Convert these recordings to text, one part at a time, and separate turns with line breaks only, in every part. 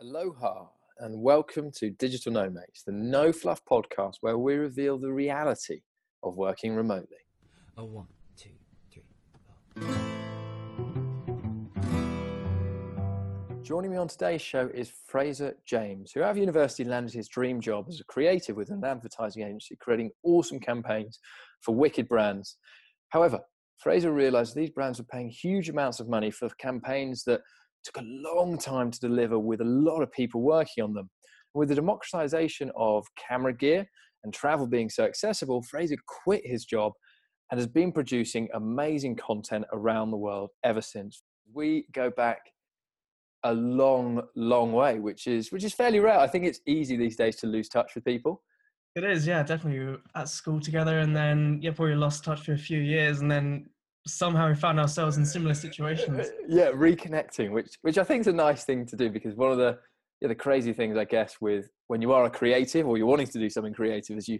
Aloha and welcome to Digital Nomads, the no fluff podcast where we reveal the reality of working remotely.
A one, two, three.
Joining me on today's show is Fraser James, who out of university landed his dream job as a creative with an advertising agency, creating awesome campaigns for wicked brands. However, Fraser realized these brands were paying huge amounts of money for campaigns that took a long time to deliver with a lot of people working on them. With the democratization of camera gear and travel being so accessible, Fraser quit his job and has been producing amazing content around the world ever since. We go back a long, long way, which is which is fairly rare. I think it's easy these days to lose touch with people.
It is, yeah, definitely. We were at school together, and then yeah, probably lost touch for a few years, and then somehow we found ourselves in similar situations.
yeah, reconnecting, which which I think is a nice thing to do because one of the yeah, the crazy things I guess with when you are a creative or you're wanting to do something creative is you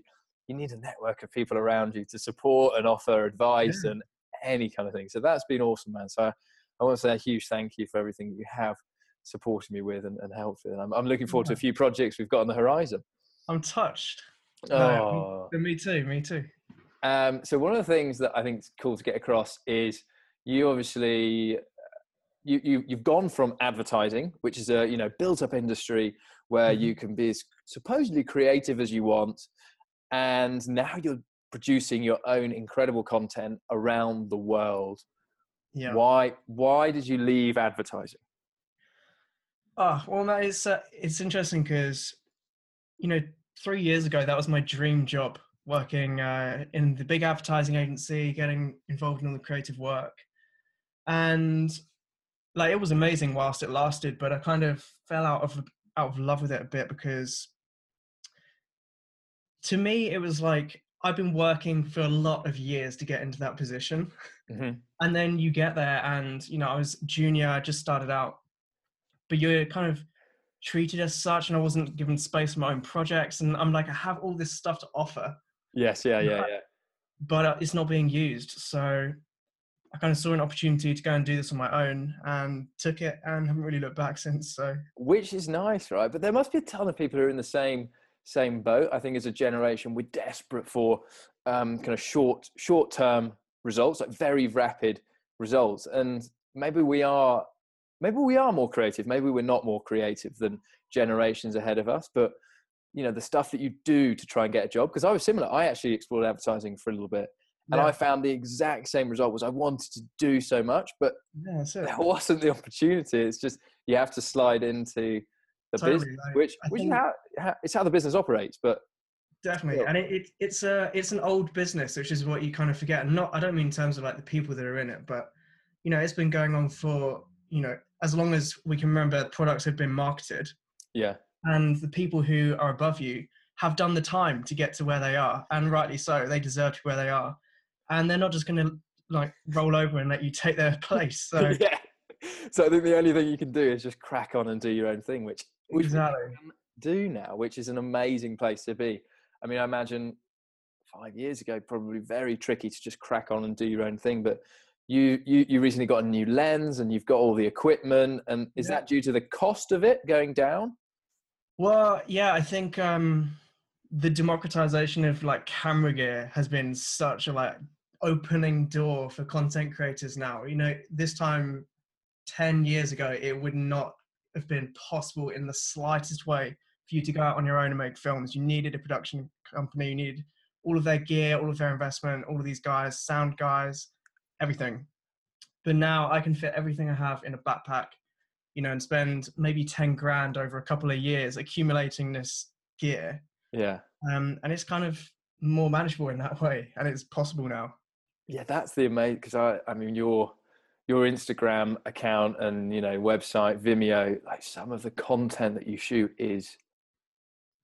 you need a network of people around you to support and offer advice yeah. and any kind of thing. So that's been awesome, man. So I, I want to say a huge thank you for everything you have supported me with and, and helped with. And I'm, I'm looking forward yeah. to a few projects we've got on the horizon.
I'm touched.
Oh.
No, me too, me too.
Um, so one of the things that I think is cool to get across is you obviously you, you you've gone from advertising, which is a you know built up industry where mm-hmm. you can be as supposedly creative as you want, and now you're producing your own incredible content around the world.
Yeah.
Why why did you leave advertising?
Oh well, that is uh, it's interesting because you know three years ago that was my dream job working uh, in the big advertising agency, getting involved in all the creative work. And like it was amazing whilst it lasted, but I kind of fell out of out of love with it a bit because to me it was like I've been working for a lot of years to get into that position. Mm-hmm. And then you get there and you know, I was junior, I just started out, but you're kind of treated as such and I wasn't given space for my own projects. And I'm like, I have all this stuff to offer
Yes, yeah, yeah, yeah.
But uh, it's not being used. So I kind of saw an opportunity to go and do this on my own and took it and haven't really looked back since. So
which is nice, right? But there must be a ton of people who are in the same same boat. I think as a generation, we're desperate for um, kind of short short term results, like very rapid results, and maybe we are maybe we are more creative. Maybe we're not more creative than generations ahead of us, but you know the stuff that you do to try and get a job because i was similar i actually explored advertising for a little bit and yeah. i found the exact same result was i wanted to do so much but
yeah,
there wasn't the opportunity it's just you have to slide into the totally, business like, which which is how, how, it's how the business operates but
definitely and it, it, it's a it's an old business which is what you kind of forget and not i don't mean in terms of like the people that are in it but you know it's been going on for you know as long as we can remember products have been marketed
yeah
and the people who are above you have done the time to get to where they are and rightly so they deserve to where they are and they're not just going to like roll over and let you take their place so
yeah so i think the only thing you can do is just crack on and do your own thing which we
exactly.
do now which is an amazing place to be i mean i imagine five years ago probably very tricky to just crack on and do your own thing but you you, you recently got a new lens and you've got all the equipment and is yeah. that due to the cost of it going down
well, yeah, I think um, the democratization of like camera gear has been such a like opening door for content creators now. You know, this time 10 years ago, it would not have been possible in the slightest way for you to go out on your own and make films. You needed a production company, you needed all of their gear, all of their investment, all of these guys, sound guys, everything. But now I can fit everything I have in a backpack you know, and spend maybe 10 grand over a couple of years accumulating this gear.
Yeah.
Um, and it's kind of more manageable in that way. And it's possible now.
Yeah, that's the amazing, because I, I mean, your, your Instagram account and, you know, website, Vimeo, like some of the content that you shoot is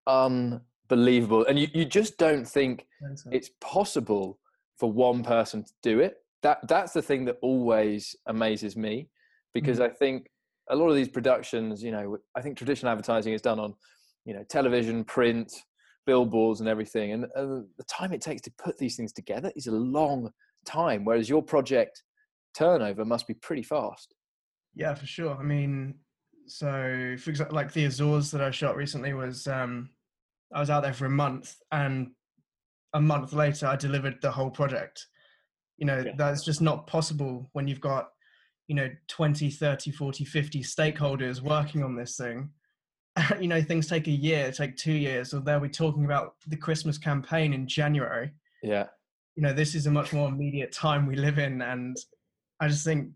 unbelievable. And you, you just don't think it's possible for one person to do it. That, that's the thing that always amazes me because mm-hmm. I think a lot of these productions, you know, I think traditional advertising is done on, you know, television, print, billboards, and everything. And, and the time it takes to put these things together is a long time. Whereas your project turnover must be pretty fast.
Yeah, for sure. I mean, so for example, like the Azores that I shot recently was um, I was out there for a month, and a month later I delivered the whole project. You know,
Yeah.
that's just not possible when you've got you know 20 30 40 50 stakeholders working on this thing. You know things take a year take two years. So they'll be talking about the christmas campaign in january.
Yeah.
you know this is a much more immediate time we live in and i just think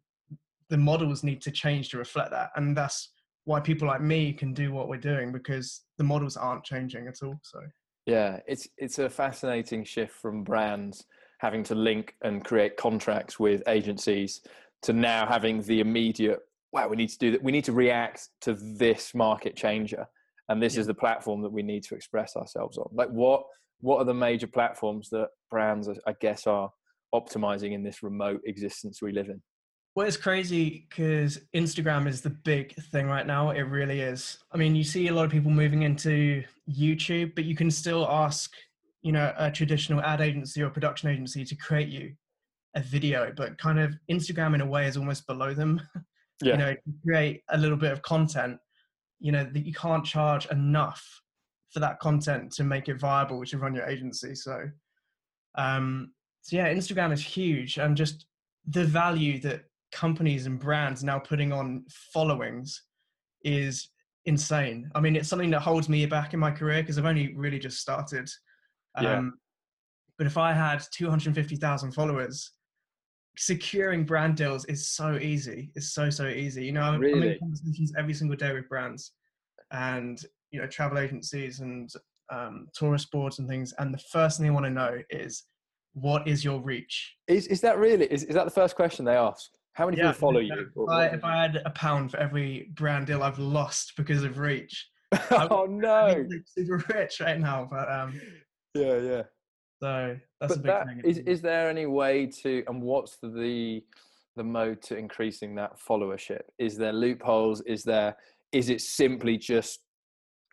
the models need to change to reflect that. And that's why people like me can do what we're doing because the models aren't changing at all so.
Yeah, it's it's a fascinating shift from brands having to link and create contracts with agencies to now having the immediate wow, we need to do that. We need to react to this market changer, and this
Yeah.
is the platform that we need to express ourselves on. Like what what are the major platforms that brands, I guess, are optimizing in this remote existence we live in?
Well, it's crazy because Instagram is the big thing right now. It really is. I mean, you see a lot of people moving into YouTube, but you can still ask, you know, a traditional ad agency or production agency to create you a video, but kind of Instagram in a way is almost below them.
Yeah.
You know, create a little bit of content, you know, that you can't charge enough for that content to make it viable to run your agency. So, um, so yeah, Instagram is huge, and just the value that companies and brands now putting on followings is insane. I mean, it's something that holds me back in my career because I've only really just started. Um,
Yeah.
But if I had 250,000 followers, securing brand deals is so easy. It's so, so easy. You know, I'm, I'm in conversations every single day with brands and, you know, travel agencies and um, tourist boards and things. And the first thing they want to know is, what is your reach?
Is is that really is, is that the first question they ask? How many people follow you?
If I, if I had a pound for every brand deal I've lost because of reach, I
oh
would
no!
be super rich right now. But um,
Yeah, yeah.
So that's a big
that,
thing.
is is there any way to and what's the the mode to increasing that followership is there loopholes is there is it simply just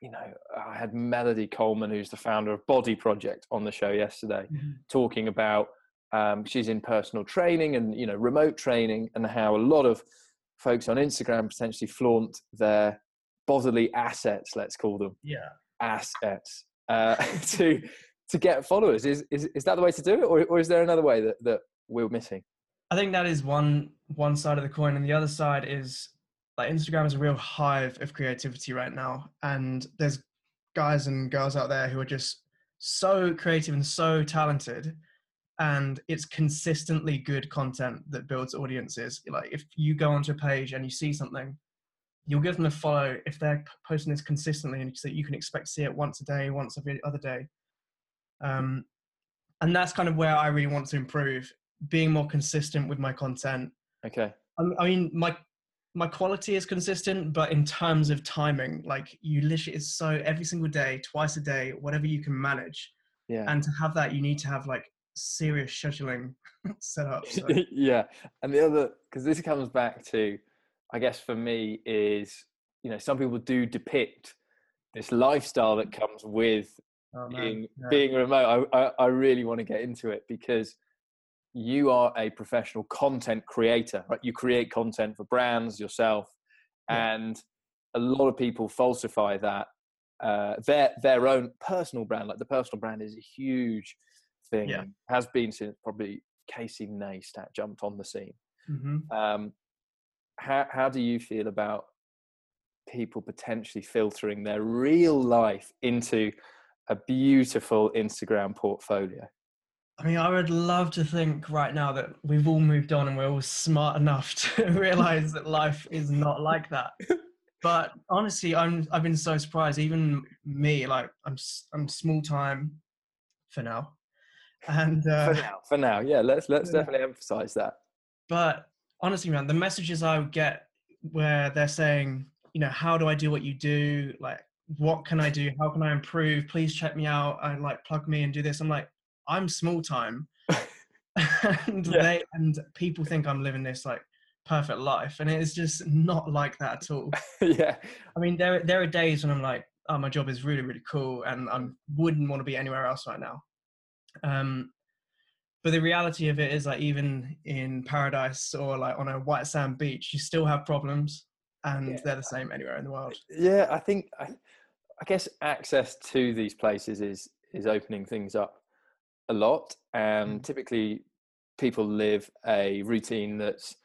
you know i had melody coleman who's the founder of body project on the show yesterday
Mhm.
talking about um, she's in personal training and you know remote training and how a lot of folks on instagram potentially flaunt their bodily assets let's call them
yeah.
assets uh, to to get followers. Is, is is that the way to do it, or or is there another way that that we're missing?
I think that is one one side of the coin, and the other side is like Instagram is a real hive of creativity right now, and there's guys and girls out there who are just so creative and so talented, and it's consistently good content that builds audiences. Like if you go onto a page and you see something, you'll give them a follow if they're posting this consistently, and so you can expect to see it once a day, once every other day. Um, and that's kind of where I really want to improve, being more consistent with my content.
Okay.
I I mean, my my quality is consistent, but in terms of timing, like you literally, it's so every single day, twice a day, whatever you can manage.
Yeah.
And to have that, you need to have like serious scheduling set up. So.
yeah. And the other, because this comes back to, I guess for me is, you know, some people do depict this lifestyle that comes with
Oh,
being
Yeah.
being remote. I, I I really want to get into it because you are a professional content creator, right? You create content for brands yourself,
Yeah.
and a lot of people falsify that uh, their their own personal brand. Like the personal brand is a huge thing,
Yeah.
has been since probably Casey Neistat jumped on the scene.
Mhm.
Um, how how do you feel about people potentially filtering their real life into a beautiful Instagram portfolio?
I mean, I would love to think right now that we've all moved on and we're all smart enough to realize that life is not like that. But honestly, I'm I've been so surprised. Even me, like I'm I'm small time for now, and uh,
for now, for now, yeah. Let's let's
now.
definitely emphasize that.
but honestly, man, the messages I would get where they're saying, you know, how do I do what you do? Like, what can I do? How can I improve? Please check me out and like plug me and do this. I'm like, I'm small time. and
Yeah.
they and people think I'm living this like perfect life. And it is just not like that at all.
yeah,
I mean, there there are days when I'm like, oh, my job is really really cool, and I wouldn't want to be anywhere else right now. Um, but the reality of it is like even in paradise or like on a white sand beach, you still have problems, and
Yeah.
they're the same anywhere in the world.
Yeah, I think I, I guess access to these places is is opening things up a lot, and
Mm.
typically people live a routine that's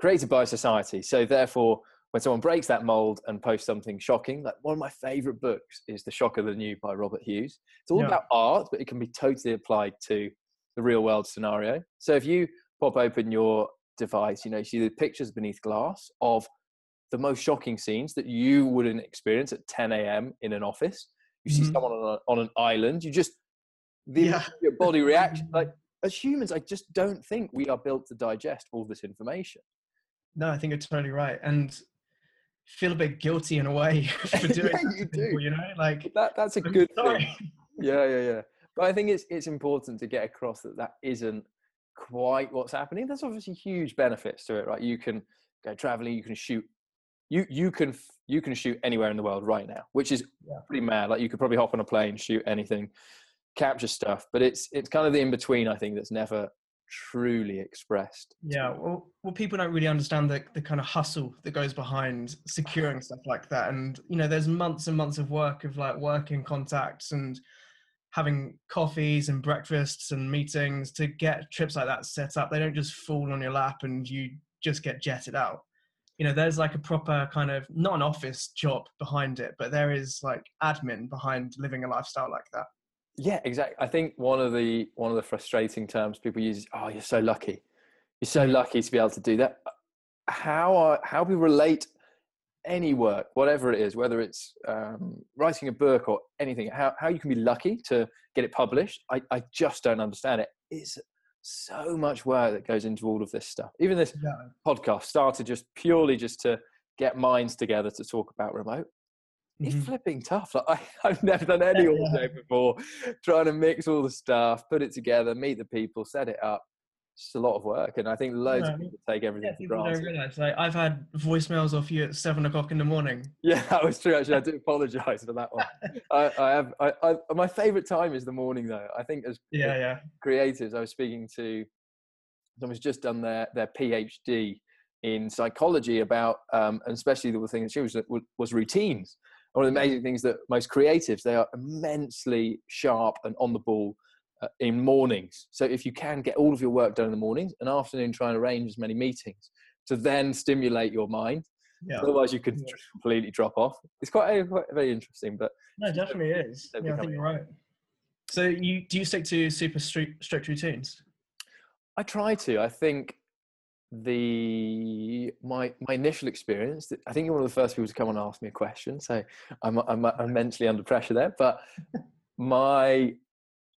created by society. So therefore, when someone breaks that mold and posts something shocking, like one of my favorite books is The Shock of the New by Robert Hughes. It's all
Yeah.
about art, but it can be totally applied to the real world scenario. So if you pop open your device, you know, you see the pictures beneath glass of the most shocking scenes that you wouldn't experience at 10 a.m. in an office. You see
Mhm.
someone on, a, on an island, you just, the
Yeah.
your body reaction. Like as humans, I just don't think we are built to digest all this information.
No, I think you're totally right, and feel a bit guilty in a way for doing
Yeah,
that
you
to people,
do.
You know, like
That that's a
I'm
good
sorry.
thing. Yeah, yeah, yeah. But I think it's it's important to get across that that isn't quite what's happening. There's obviously huge benefits to it, right? You can go traveling, you can shoot, you you can you can shoot anywhere in the world right now, which is
Yeah.
pretty mad. Like you could probably hop on a plane, shoot anything, capture stuff. But it's it's kind of the in between. I think that's never truly expressed.
Yeah, well, well, people don't really understand the, the kind of hustle that goes behind securing stuff like that. And, you know, there's months and months of work of like working contacts and having coffees and breakfasts and meetings to get trips like that set up. They don't just fall on your lap and you just get jetted out. You know, there's like a proper kind of, not an office job behind it, but there is like admin behind living a lifestyle like that.
Yeah, exactly. I think one of the one of the frustrating terms people use is, "Oh, you're so lucky. You're so lucky to be able to do that." How are, how we relate any work, whatever it is, whether it's um, writing a book or anything, how how you can be lucky to get it published, I I just don't understand it. It's so much work that goes into all of this stuff. Even this
Yeah.
podcast started just purely just to get minds together to talk about remote it's
Mhm.
flipping tough. Like I, I've never done any audio before. Trying to mix all the stuff, put it together, meet the people, set it up. It's a lot of work, and I think loads
Yeah,
of people take everything
Yeah,
for
people don't
granted.
realize. Like, I've had voicemails off you at seven o'clock in the morning.
Yeah, that was true. Actually, I do apologise for that one. I, I have. I, I, my favourite time is the morning, though. I think as
Yeah, yeah.
creatives, I was speaking to someone who's just done their their PhD in psychology about, um, and especially the thing that she was was routines. One of the amazing things that most creatives they are immensely sharp and on the ball Uh, in mornings. So if you can get all of your work done in the mornings, an afternoon try and arrange as many meetings to then stimulate your mind.
Yeah.
Otherwise, you could
Yeah.
completely drop off. It's quite, eh, quite very interesting, but
No, it definitely is. Yeah, I think you're right. So you do you stick to super strict, strict routines?
I try to. I think the my my initial experience. I think you're one of the first people to come and ask me a question, so I'm I'm, I'm mentally under pressure there. But my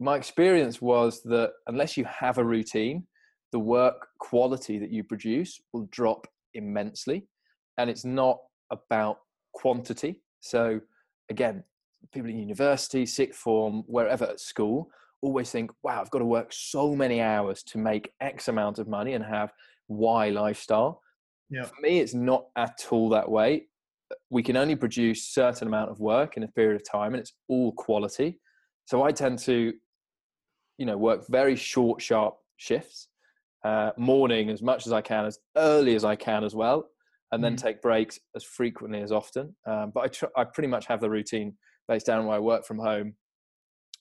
my experience was that unless you have a routine, the work quality that you produce will drop immensely, and it's not about quantity. So again, people in university, sixth form, wherever at school, always think, wow, I've got to work so many hours to make X amount of money and have Y lifestyle.
Yeah.
For me, it's not at all that way. We can only produce certain amount of work in a period of time and it's all quality. So I tend to, you know, work very short, sharp shifts, uh, morning as much as I can, as early as I can as well, and then
Mhm.
take breaks as frequently as often. Um, but I, tr- I pretty much have the routine based down where I work from home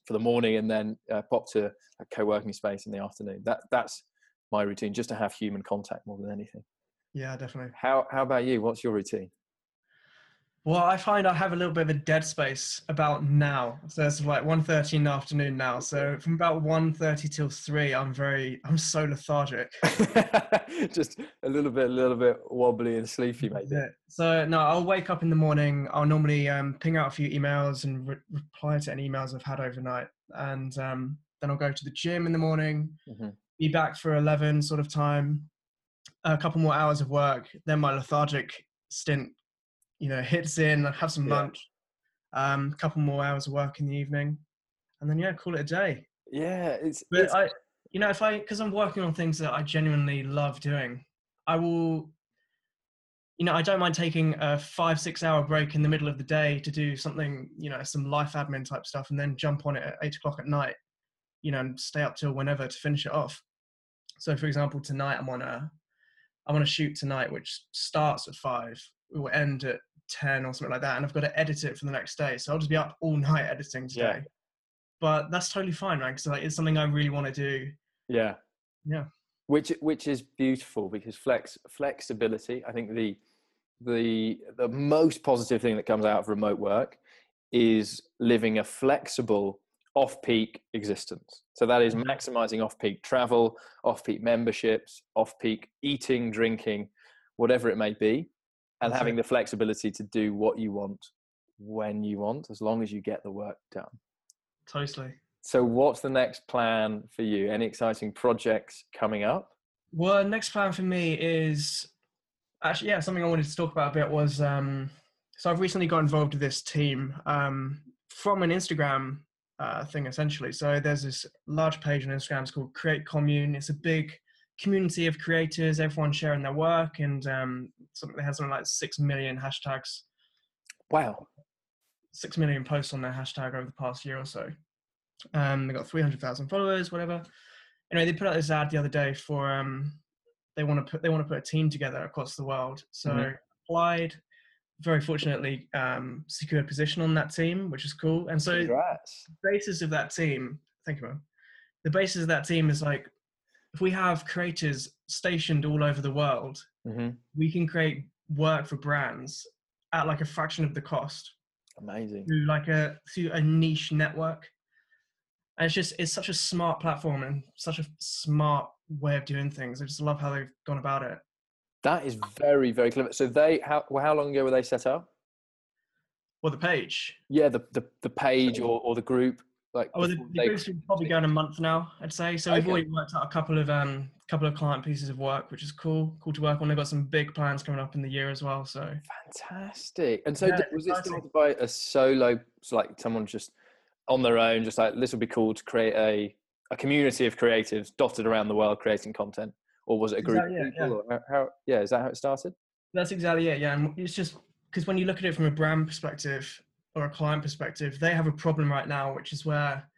for the morning and then uh, pop to a co-working space in the afternoon. That that's my routine, just to have human contact more than anything.
Yeah, definitely.
How how about you? What's your routine?
Well, I find I have a little bit of a dead space about now. So it's like 1.30 in the afternoon now. So from about 1.30 till 3, I'm very, I'm so lethargic.
just a little bit, a little bit wobbly and sleepy, maybe.
Yeah. So no, I'll wake up in the morning. I'll normally um, ping out a few emails and re- reply to any emails I've had overnight, and um, then I'll go to the gym in the morning.
Mhm.
Be back for eleven sort of time. A couple more hours of work. Then my lethargic stint, you know, hits in. Have some
Yeah.
lunch. Um, a couple more hours of work in the evening, and then yeah, call it a day.
Yeah, it's,
But
it's
I, you know, if I, because I'm working on things that I genuinely love doing, I will, you know, I don't mind taking a five, six hour break in the middle of the day to do something, you know, some life admin type stuff and then jump on it at eight o'clock at night, you know, and stay up till whenever to finish it off. So for example, tonight I'm on a, I'm on a shoot tonight, which starts at five will end at 10 or something like that and i've got to edit it for the next day so i'll just be up all night editing today
Yeah.
but that's totally fine right because like, it's something i really want to do
Yeah.
Yeah.
Which which is beautiful because flex flexibility. I think the the the most positive thing that comes out of remote work is living a flexible off-peak existence. So that is mm-hmm. maximizing off-peak travel, off-peak memberships, off-peak eating, drinking, whatever it may be, and having the flexibility to do what you want when you want, as long as you get the work done.
totally
So, what's the next plan for you? Any exciting projects coming up?
well next plan for me is actually yeah something i wanted to talk about a bit was um so i've recently got involved with this team um from an instagram uh, thing essentially so there's this large page on instagram it's called create commune it's a big community of creators everyone sharing their work and um something that has something like six million hashtags
Wow.
six million posts on their hashtag over the past year or so. Um, they got three hundred thousand followers, whatever. Anyway, they put out this ad the other day for um, they want to put they want to put a team together across the world. So
Mhm.
applied, very fortunately um, secured a position on that team, which is cool. And so
Congrats.
the basis of that team, thank you, man. The basis of that team is like if we have creators stationed all over the world,
hmm
we can create work for brands at like a fraction of the cost
Amazing.
through like a through a niche network. And it's just it's such a smart platform and such a smart way of doing things. I just love how they've gone about it.
That is very, very clever. So they how well, how long ago were they set up?
Well, the page.
Yeah, the the, the page or, or the group. Like
Oh, the, the group's been probably going a month now, I'd say. So we've already worked out a couple of um couple of client pieces of work, which is cool, cool to work on. They've got some big plans coming up in the year as well. So
fantastic. And so
Yeah,
was it started by a solo, so like someone just on their own, just like this would be cool to create a a community of creatives dotted around the world creating content, or was it a group
yeah,
of people? Or how, how? Yeah, is that how it started?
That's exactly it. Yeah, and it's just because when you look at it from a brand perspective or a client perspective, they have a problem right now, which is where,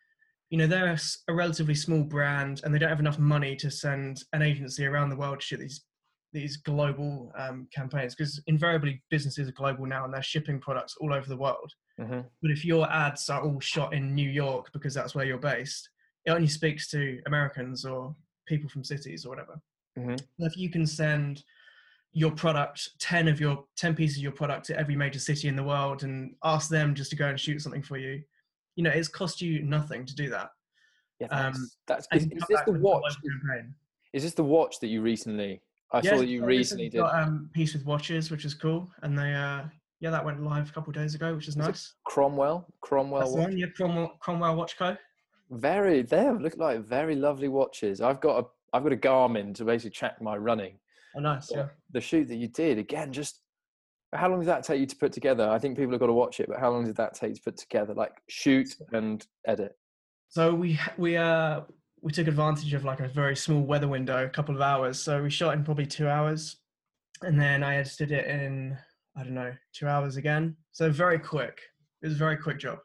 you know, they're a relatively small brand and they don't have enough money to send an agency around the world to shoot these these global um, campaigns because invariably businesses are global now and they're shipping products all over the world.
hmm
But if your ads are all shot in New York because that's where you're based, it only speaks to Americans or people from cities or whatever.
Mhm.
If you can send your product, 10 of your 10 pieces of your product to every major city in the world and ask them just to go and shoot something for you, you know, it's cost you nothing to do that.
Yeah,
Um,
that's, is, is this the watch? Is this the watch that you recently? I saw that you
so
recently did.
got um piece with watches, which is cool. And they uh yeah, that went live a couple of days ago, which is
Is
nice.
Cromwell, Cromwell
That's
watch.
one, yeah, Cromwell, Cromwell Watch Co.
Very, they look like very lovely watches. I've got a, I've got a Garmin to basically track my running.
Oh nice, yeah.
The shoot that you did again, just how long did that take you to put together? I think people have got to watch it, but how long did that take to put together? Like shoot and edit.
So we we uh we took advantage of like a very small weather window, a couple of hours. So we shot in probably two hours, and then I edited it in I don't know two hours again. So very quick. It was a very quick job.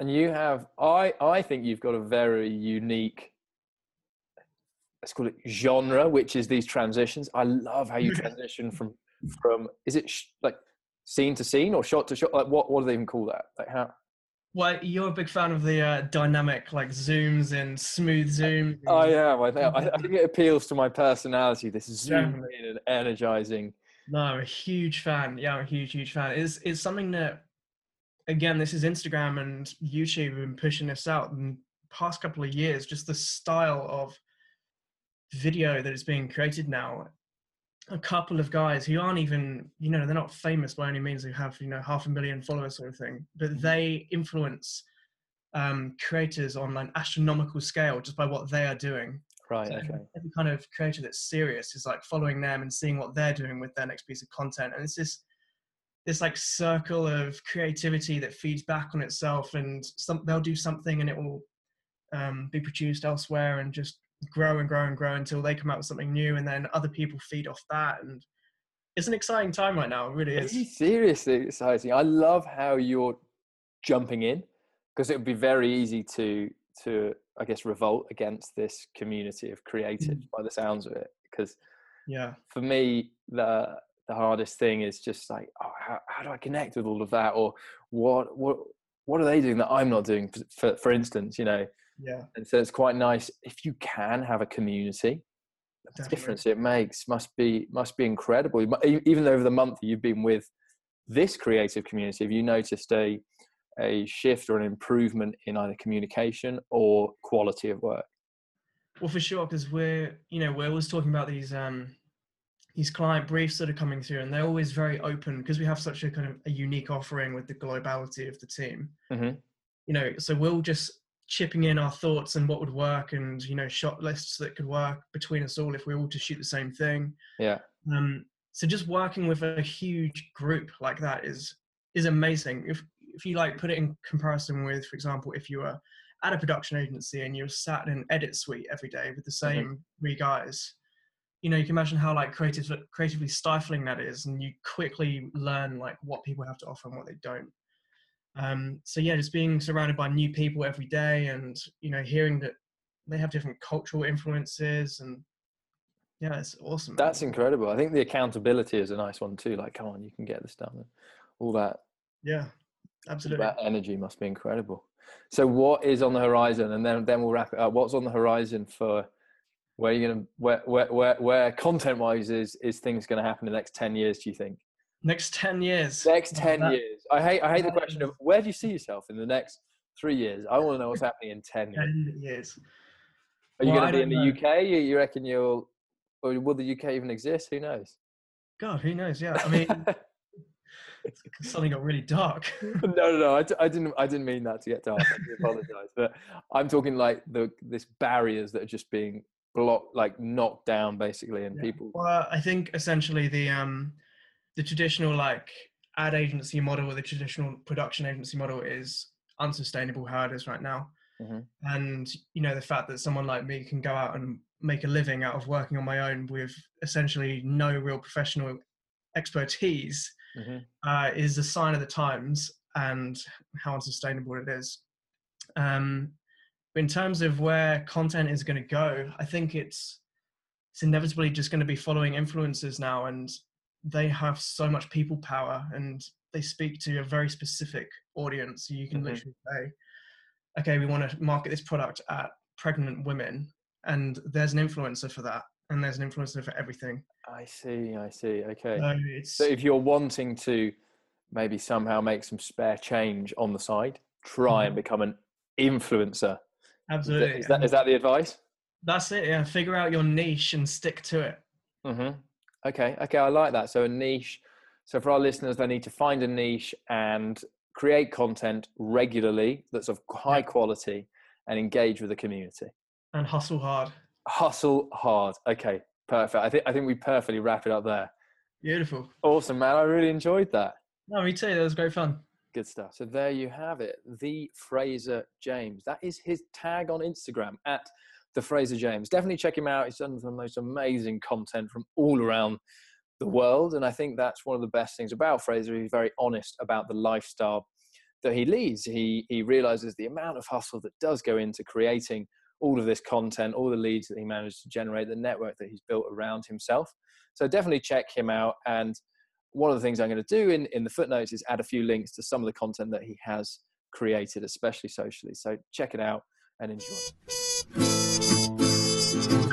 And you have, I, I think you've got a very unique, let's call it genre, which is these transitions. I love how you transition from, from, is it sh- like scene to scene or shot to shot? Like what, what do they even call that? Like how?
Well, you're a big fan of the uh, dynamic like zooms and smooth zooms.
I am. I think, I, think it appeals to my personality. This zoom
Definitely.
in and energizing.
No, I'm a huge fan. Yeah, I'm a huge, huge fan. It's it's something that again, this is Instagram and YouTube have been pushing this out in the past couple of years, just the style of video that is being created now. A couple of guys who aren't even, you know, they're not famous by any means, who have, you know, half a million followers sort of thing, but they influence um, creators on an astronomical scale just by what they are doing.
Right.
So
Okay.
every kind of creator that's serious is like following them and seeing what they're doing with their next piece of content. And it's this this like circle of creativity that feeds back on itself and some they'll do something and it will um, be produced elsewhere and just grow and grow and grow until they come out with something new and then other people feed off that and it's an exciting time right now it really
It's
is
seriously exciting. I love how you're jumping in because it would be very easy to to I guess revolt against this community of creatives mm. by the sounds of it. Because
yeah
for me, the the hardest thing is just like, oh, how, how do I connect with all of that, or what what what are they doing that I'm not doing? For for instance, you know,
Yeah.
and so it's quite nice if you can have a community. The difference it makes must be must be incredible. Even over the month you've been with this creative community, have you noticed a a shift or an improvement in either communication or quality of work?
Well, for sure, because we're you know we're always talking about these um these client briefs that are coming through, and they're always very open because we have such a kind of a unique offering with the globality of the team.
Mhm.
You know, so we'll just chipping in our thoughts and what would work, and you know, shot lists that could work between us all if we all to shoot the same thing.
Yeah,
Um, so just working with a huge group like that is is amazing. If if you like put it in comparison with, for example, if you were at a production agency and you're sat in an edit suite every day with the same three guys, you know, you can imagine how like creative creatively stifling that is, and you quickly learn like what people have to offer and what they don't. Um, so yeah, just being surrounded by new people every day, and you know, hearing that they have different cultural influences, and yeah, it's awesome.
that's incredible. I think the accountability is a nice one too. Like, come on, you can get this done. All that
Yeah, absolutely.
that energy must be incredible. So, what is on the horizon? And then then we'll wrap it up. What's on the horizon for where you're gonna where where where, where content wise is is things going to happen in the next ten years? Do you think?
Next ten years.
Next ten
that-
years. I hate I hate the question of where do you see yourself in the next three years? I want to know what's happening in ten years.
Ten years.
Are you
Well,
going to be in the
know.
UK? You, you reckon you'll, or will the UK even exist? Who knows?
God, who knows? Yeah, I mean, it's something got really dark.
no, no, no. I, d- I didn't. I didn't mean that to get dark. I apologize, but I'm talking like the this barriers that are just being blocked, like knocked down, basically, and
Yeah.
people.
Well, I think essentially the um, the traditional like ad agency model or the traditional production agency model is unsustainable how it is right now.
Mhm.
And you know the fact that someone like me can go out and make a living out of working on my own with essentially no real professional expertise
Mhm.
uh, is a sign of the times and how unsustainable it is. Um, in terms of where content is going to go, I think it's it's inevitably just going to be following influencers now, and they have so much people power, and they speak to a very specific audience. You can
Mhm.
literally say, "Okay, we want to market this product at pregnant women," and there's an influencer for that, and there's an influencer for everything.
I see. I see. Okay.
So
So if you're wanting to maybe somehow make some spare change on the side, try and
Mhm.
become an influencer.
Absolutely
Is that, is that the advice?
That's it. Yeah, figure out your niche and stick to it.
hmm Okay, okay, I like that. So a niche. So for our listeners, they need to find a niche and create content regularly that's of high quality and engage with the community.
and hustle hard.
Hustle hard. Okay, perfect. I think I think we perfectly wrap it up there.
Beautiful.
Awesome, man. I really enjoyed that.
No, me too. That was great fun.
Good stuff. So there you have it. The Fraser James. That is his tag on Instagram at the Fraser James. Definitely check him out. He's done the most amazing content from all around the world. And I think that's one of the best things about Fraser. He's very honest about the lifestyle that he leads. He he realizes the amount of hustle that does go into creating all of this content, all the leads that he managed to generate, the network that he's built around himself. So definitely check him out. And one of the things I'm going to do in, in the footnotes is add a few links to some of the content that he has created, especially socially. So check it out and enjoy. Thank you.